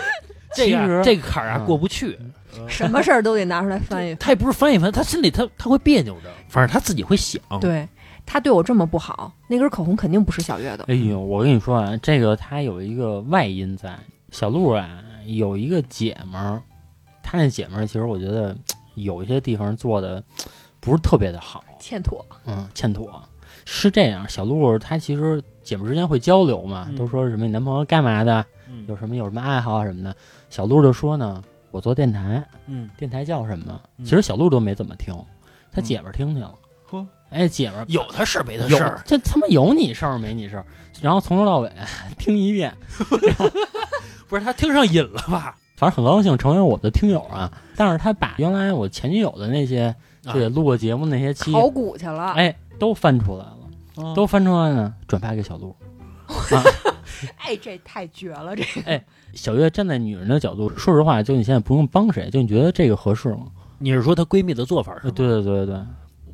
其实这个坎儿啊嗯过不去，什么事儿都得拿出来翻一翻。他也不是翻一翻，他心里他他会别扭的，反正他自己会想。对他对我这么不好，那根口红肯定不是小月的。哎呦，我跟你说啊，这个他有一个外因在。小鹿啊，有一个姐们儿，她那姐们儿其实我觉得有一些地方做的不是特别的好，欠妥，嗯，欠妥。是这样，小鹿她其实姐妹之间会交流嘛，嗯都说什么你男朋友干嘛的，嗯有什么有什么爱好啊什么的。小鹿就说呢，我做电台，嗯，电台叫什么？嗯其实小鹿都没怎么听，他嗯姐们儿听去了。呵哎，姐们儿有他事儿没他有事儿，这他妈有你事儿没你事儿，然后从头到尾听一遍，不是他听上瘾了吧？反正很高兴成为我的听友啊。但是他把原来我前女友的那些啊对录过节目那些期，考古去了。哎，都翻出来了，哦都翻出来呢，转发给小鹿。哎，这太绝了，这个小月站在女人的角度，说实话，就你现在不用帮谁，就你觉得这个合适吗？你是说她闺蜜的做法是呃吗？对对对对对，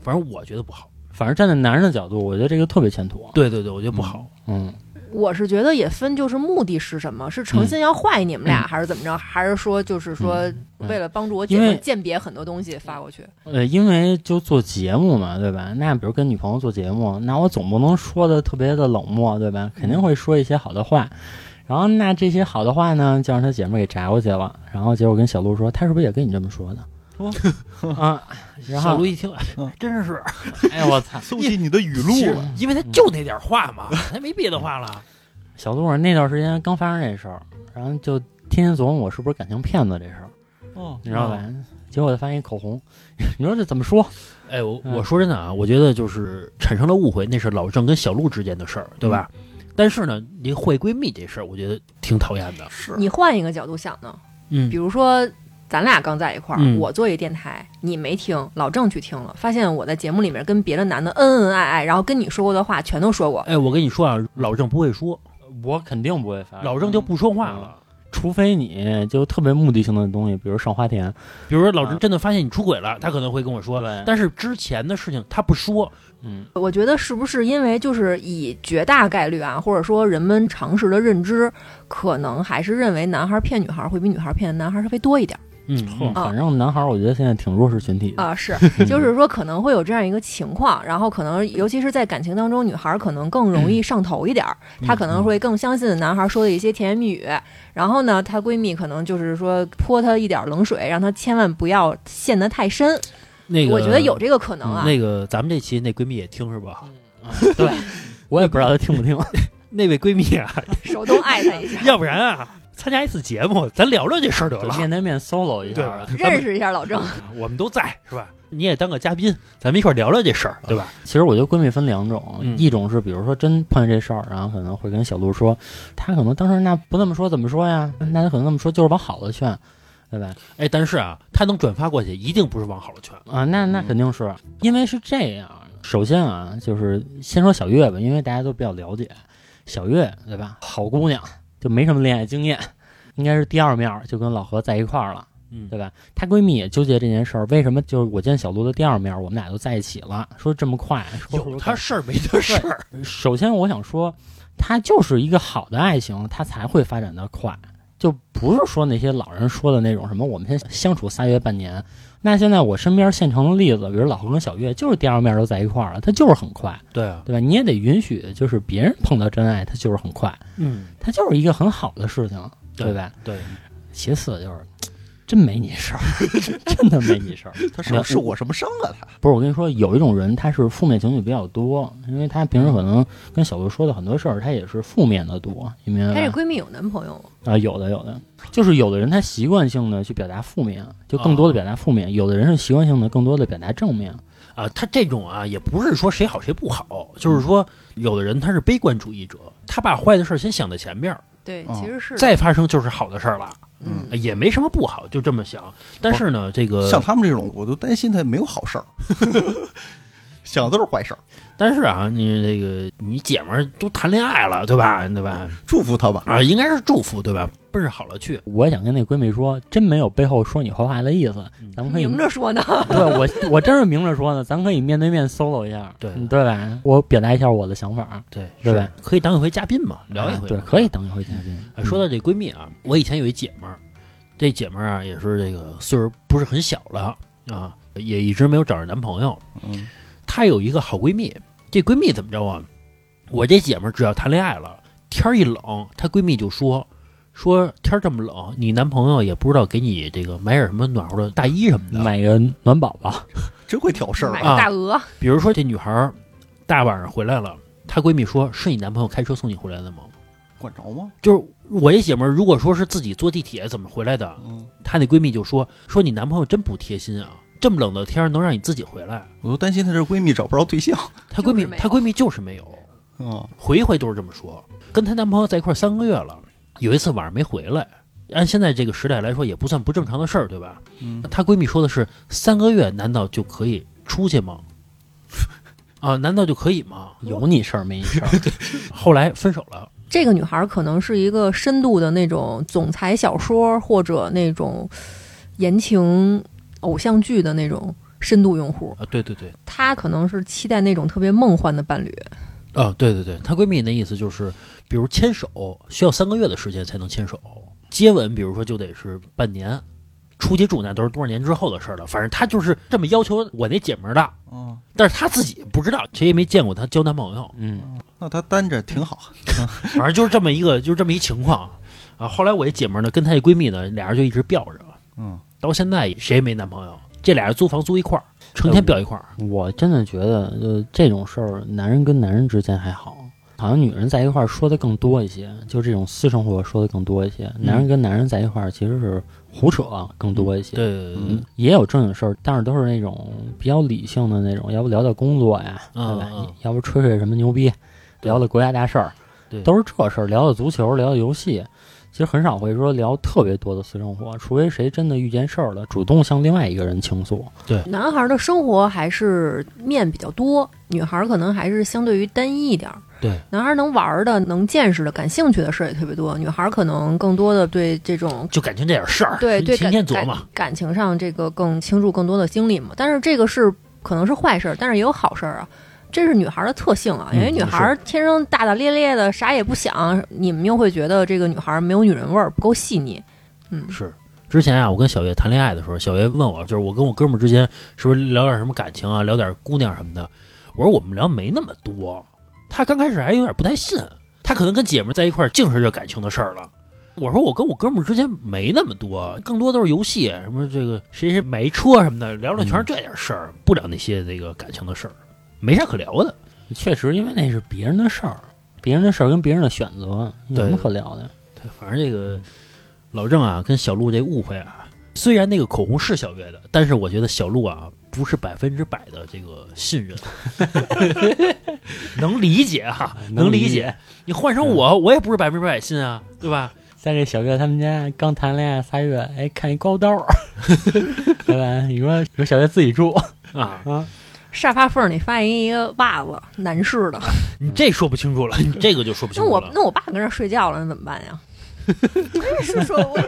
反正我觉得不好。反正站在男人的角度，我觉得这个特别欠妥。对对对，我觉得不好。嗯，我是觉得也分，就是目的是什么？是诚心要坏你们俩，还是怎么着？还是说就是说嗯为了帮助我姐因为妹鉴别很多东西发过去？呃，因为就做节目嘛，对吧？那比如跟女朋友做节目，那我总不能说的特别的冷漠，对吧？肯定会说一些好的话。然后那这些好的话呢，就让他姐妹给摘过去了。然后结果跟小鹿说，他是不是也跟你这么说的？啊，然后小鹿一听，真是，哎我操！搜集你的语录了。因为他就那点话嘛，他没别的话了。小鹿那段时间刚发生这事儿，然后就天天琢磨我是不是感情骗子这事儿，哦你知道吧？结果他发现一口红，你说这怎么说？哎，我嗯我说真的啊，我觉得就是产生了误会，那是老郑跟小鹿之间的事儿，对吧？但是呢，你坏闺蜜这事儿，我觉得挺讨厌的。是你换一个角度想呢？嗯比如说，咱俩刚在一块儿，嗯我做一电台，你没听，老郑去听了，发现我在节目里面跟别的男的恩恩爱爱，然后跟你说过的话全都说过。哎，我跟你说啊，老郑不会说，我肯定不会发，老郑就不说话了。除非你就特别目的性的东西，比如上花田，比如说老郑真的发现你出轨了，他可能会跟我说，但是之前的事情他不说。嗯，我觉得是不是因为就是以绝大概率啊，或者说人们常识的认知，可能还是认为男孩骗女孩会比女孩骗男孩稍微多一点嗯，哼反正男孩儿我觉得现在挺弱势群体的，啊、是，就是说可能会有这样一个情况，然后可能尤其是在感情当中，女孩可能更容易上头一点儿，她可能会更相信男孩说的一些甜言蜜语，然后呢，她闺蜜可能就是说泼她一点冷水，让她千万不要陷得太深。那个我觉得有这个可能啊。那个咱们这期那闺蜜也听是吧？对，我也不知道她听不听。那位闺蜜啊，手动艾特一下，要不然啊，参加一次节目，咱聊聊这事儿得了。面对面 solo 一下，认识一下老郑。我们都在是吧？你也当个嘉宾，咱们一块儿聊聊这事儿，对吧？其实我觉得闺蜜分两种，嗯一种是比如说真碰见这事儿，然后可能会跟小鹿说，她可能当时那不那么说怎么说呀？那她可能那么说就是往好了劝，对吧？哎，但是啊，她能转发过去，一定不是往好了劝。啊，那那肯定是因为是这样。首先啊，就是先说小月吧，因为大家都比较了解小月，对吧？好姑娘，就没什么恋爱经验，应该是第二面就跟老何在一块儿了。嗯对吧？她闺蜜也纠结这件事儿，为什么就是我见小鹿的第二面，我们俩就在一起了？说这么快，说有他事儿没他事儿。首先我想说，她就是一个好的爱情，她才会发展的快。就不是说那些老人说的那种什么我们先相处仨月半年。那现在我身边现成的例子，比如老何跟小月，就是第二面都在一块儿了，他就是很快，对啊，对吧？你也得允许，就是别人碰到真爱，他就是很快，嗯，他就是一个很好的事情，对吧？对，其次就是，真没你事儿，真的没你事儿。他是不是受过什么伤啊？他不是我跟你说，有一种人他是负面情绪比较多，因为他平时可能跟小鹿说的很多事儿，他也是负面的多，你明白吧？她这闺蜜有男朋友吗？啊，有的有的，就是有的人他习惯性的去表达负面，就更多的表达负面；有的人是习惯性的更多的表达正面。啊，他这种啊，也不是说谁好谁不好，就是说有的人他是悲观主义者，他把坏的事儿先想在前面儿，对，哦其实是再发生就是好的事儿了，嗯，也没什么不好，就这么想。但是呢，这个像他们这种，我都担心他没有好事儿，想的都是坏事儿。但是啊，你这个你姐们儿都谈恋爱了，对吧？对吧？祝福他吧。啊，应该是祝福，对吧？奔着好了去。我也想跟那闺蜜说，真没有背后说你坏话的意思，咱们可以明着说呢。对我，我真是明着说呢，咱可以面对面 solo 一下，对嗯对吧？我表达一下我的想法，对，对吧可以当一回嘉宾嘛，聊一回。啊对，可以。当一回嘉宾。哎说到这闺蜜啊，我以前有一姐们儿，这姐们儿啊也是这个岁数不是很小了啊，也一直没有找着男朋友。嗯，她有一个好闺蜜，这闺蜜怎么着啊？我这姐们儿只要谈恋爱了，天儿一冷，她闺蜜就说说天儿这么冷，你男朋友也不知道给你这个买点什么暖和的大衣什么的。买个暖宝宝，真会挑事儿买啊！个大鹅，比如说这女孩儿大晚上回来了，她闺蜜说是你男朋友开车送你回来的吗？管着吗？就是我一姐们儿，如果说是自己坐地铁怎么回来的，嗯，她那闺蜜就说说你男朋友真不贴心啊，这么冷的天儿能让你自己回来。我都担心她这闺蜜找不着对象。她闺蜜就是没有她闺蜜就是没有，嗯，回回都是这么说。跟她男朋友在一块儿三个月了，有一次晚上没回来，按现在这个时代来说也不算不正常的事儿，对吧？嗯，她闺蜜说的是三个月难道就可以出去吗？啊，难道就可以吗？有你事儿没你事儿。后来分手了，这个女孩可能是一个深度的那种总裁小说或者那种言情偶像剧的那种深度用户，啊，对对对，她可能是期待那种特别梦幻的伴侣。啊，对对对，她闺蜜那意思就是，比如牵手需要三个月的时间才能牵手，接吻比如说就得是半年，出去住那都是多少年之后的事了。反正她就是这么要求我那姐们儿的，嗯，但是她自己不知道，谁也没见过她交男朋友，嗯，那她单着挺好。反正就是这么一个，就是这么一情况啊。后来我这姐们儿呢，跟她这闺蜜呢，俩人就一直吊着，嗯，到现在谁也没男朋友，这俩人租房租一块儿，成天飙一块儿。我真的觉得，就这种事儿，男人跟男人之间还好，好像女人在一块儿说的更多一些，就这种私生活说的更多一些。男人跟男人在一块儿其实是胡扯更多一些。对对对对嗯，也有正经事儿，但是都是那种比较理性的那种，要不聊聊工作呀，对吧？要不吹吹什么牛逼，聊聊国家大事儿，对都是这事儿，聊聊足球，聊聊游戏。其实很少会说聊特别多的私生活，除非谁真的遇见事儿了，主动向另外一个人倾诉。对男孩的生活还是面比较多，女孩可能还是相对于单一一点儿。对，男孩能玩的、能见识的、感兴趣的事儿也特别多，女孩可能更多的对这种就感情这点事儿，对对感感天琢磨。感情上这个更倾注更多的精力嘛。但是这个是可能是坏事儿，但是也有好事儿啊。这是女孩的特性啊，因为嗯女孩天生大大咧咧的，啥也不想，你们又会觉得这个女孩没有女人味儿，不够细腻。嗯，是，之前啊，我跟小月谈恋爱的时候，小月问我，就是我跟我哥们儿之间是不是聊点什么感情啊，聊点姑娘什么的。我说我们聊没那么多。他刚开始还有点不太信，他可能跟姐们儿在一块儿净是这感情的事儿了。我说我跟我哥们儿之间没那么多，更多都是游戏，什么这个谁谁买一车什么的，聊的全是这点事儿，不聊那些那个感情的事儿，没啥可聊的。确实，因为那是别人的事儿，别人的事儿跟别人的选择，有什么可聊的？对，反正这个老郑啊，跟小鹿这误会啊，虽然那个口红是小月的，但是我觉得小鹿啊不是百分之百的这个信任，能理解哈、能理能理解你换成我，我也不是百分之百信啊，对吧？在这小月他们家刚谈恋爱仨月，哎，看一高刀儿，对吧？你说有小月自己住啊，啊，沙发缝里发现一个袜子，男士的。你这说不清楚了，你这个就说不清那我楚了。那我爸跟这睡觉了，那怎么办呀？我是说，我是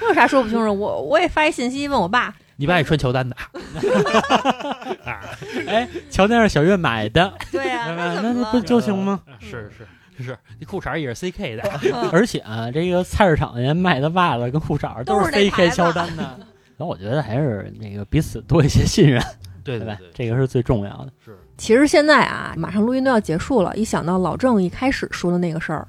我有啥说不清楚？我我也发一信息问我爸，你爸也穿乔丹的，哎，乔丹是小月买的，对呀？那怎么那那不就行吗？是是，是那裤衩也是 CK 的，而且啊，这个菜市场人卖的袜子跟裤衩都是是那 CK 子乔丹的。然后我觉得还是那个彼此多一些信任，吧对对？这个是最重要的。是其实现在啊，马上录音都要结束了，一想到老郑一开始说的那个事儿，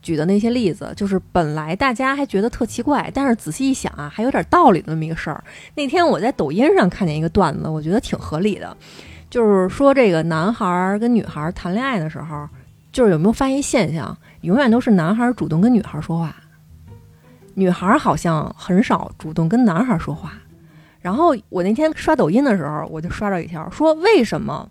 举的那些例子，就是本来大家还觉得特奇怪，但是仔细一想啊，还有点道理的那么一个事儿。那天我在抖音上看见一个段子，我觉得挺合理的，就是说这个男孩儿跟女孩儿谈恋爱的时候，就是有没有发现一现象，永远都是男孩儿主动跟女孩儿说话，女孩儿好像很少主动跟男孩儿说话。然后我那天刷抖音的时候，我就刷到一条说，为什么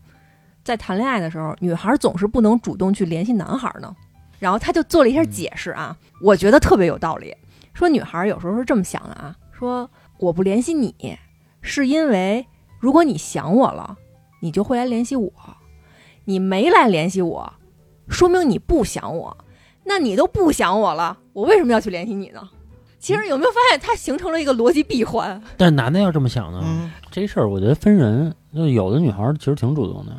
在谈恋爱的时候，女孩总是不能主动去联系男孩呢？然后他就做了一下解释啊，我觉得特别有道理。说女孩有时候是这么想的啊，说我不联系你，是因为如果你想我了，你就会来联系我；你没来联系我，说明你不想我。那你都不想我了，我为什么要去联系你呢？其实有没有发现，它形成了一个逻辑闭环？但是男的要这么想呢，嗯，这事儿我觉得分人，就有的女孩儿其实挺主动的，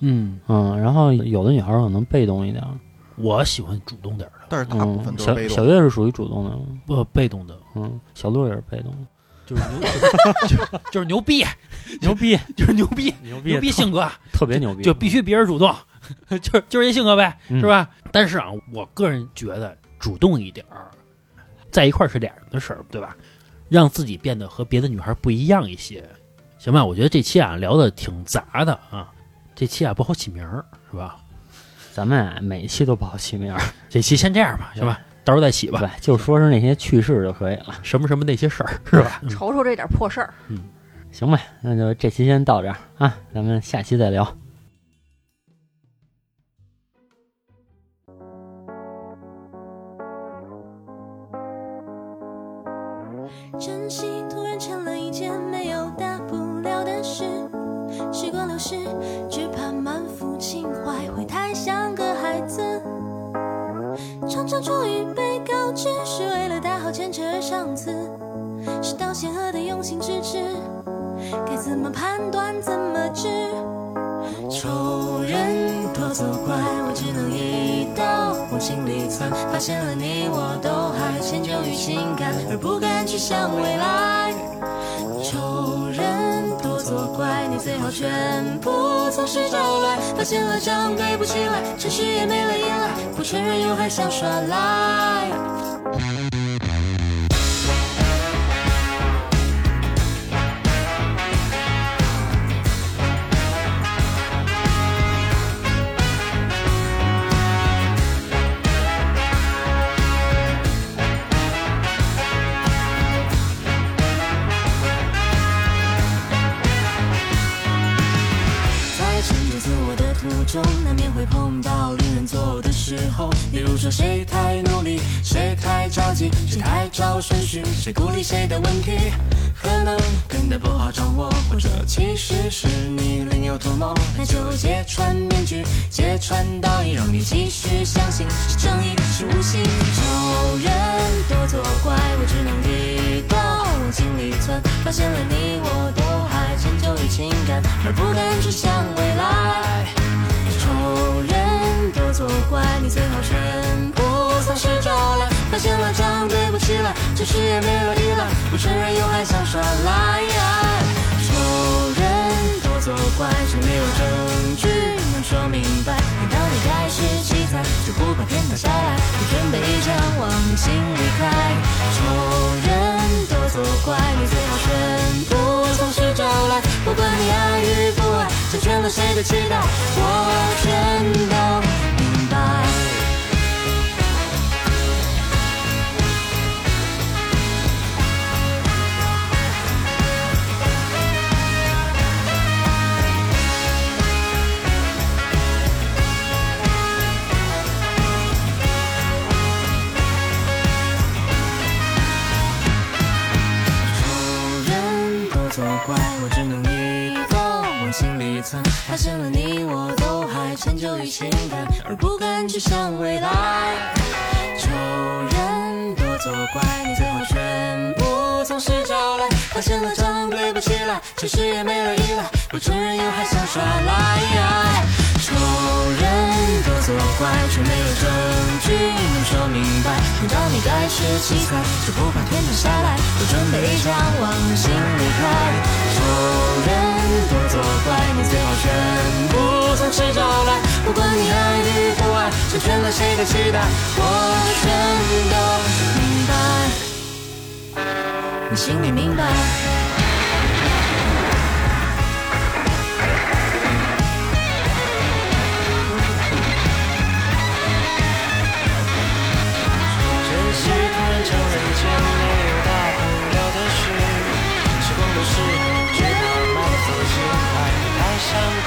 嗯，嗯，然后有的女孩儿可能被动一点儿，我喜欢主动点儿的，但是大部分都是被动。小月是属于主动的，不被动的，嗯，小鹿也是被动的，就是牛，就就是牛逼，牛逼，就是牛逼，牛牛逼性格，特别牛逼，就必须别人主动，就是就是这性格呗，嗯。是吧？但是啊，我个人觉得主动一点儿，在一块儿是俩人的事儿，对吧？让自己变得和别的女孩不一样一些，行吧？我觉得这期啊聊的挺杂的啊，这期啊不好起名儿，是吧？咱们啊每期都不好起名儿，这期先这样吧，行吧？到时候再起吧。对，就说是那些趣事就可以了，什么什么那些事儿，是吧？瞅瞅这点破事儿。嗯行吧？那就这期先到这儿啊，咱们下期再聊。珍惜突然成了一件没有大不了的事，时光流逝，只怕满腹情怀会太像个孩子。常常出于被告知是为了打好前程而上刺，是道险恶的用心支持，该怎么判断怎么治？发现了你，我都还迁就于情感，而不敢去想未来。仇人多作怪，你最好全部从实招来。发现了账对不起来，诚实也没了依赖，不承认又还想耍赖。时候。比如说，谁太努力，谁太着急，谁太照顺序，谁孤立谁的问题，可能根本不好掌握，或者其实是你另有图谋。那就揭穿面具，揭穿道义，让你继续相信是正义，是无心。仇人多作怪，我只能一刀往心里钻。发现了你，我都还迁就于情感，而不敢去想未来。作怪，你最好全部从实招来。发现了账对不起来，诚实也没了依赖，不承认又还想耍赖。仇人多作怪，却没有证据能说明白。你到底该是奇才，就不怕天塌下来，你准备一张往心离开。仇人多作怪，你最好全部从实招来。不管你爱与不爱，成全了谁的期待，我全都作怪，我只能一头往心里藏。发现了你，我都还迁就于情感，而不敢去想未来。仇人作怪，你最后全部从实招来。发现了账对不起来，其实也没了依赖，不承认又还想耍赖。仇人多作怪，却没有证据能说明白。明知道你该是奇才，就不怕天塌下来，我准备一枪往心里开。仇人多作怪，你最好全部从头来。不管你爱与不爱，成全了谁的期待，我全都明白。你心里明白。珍惜短暂人间，没有大不了的事。时光流逝。sound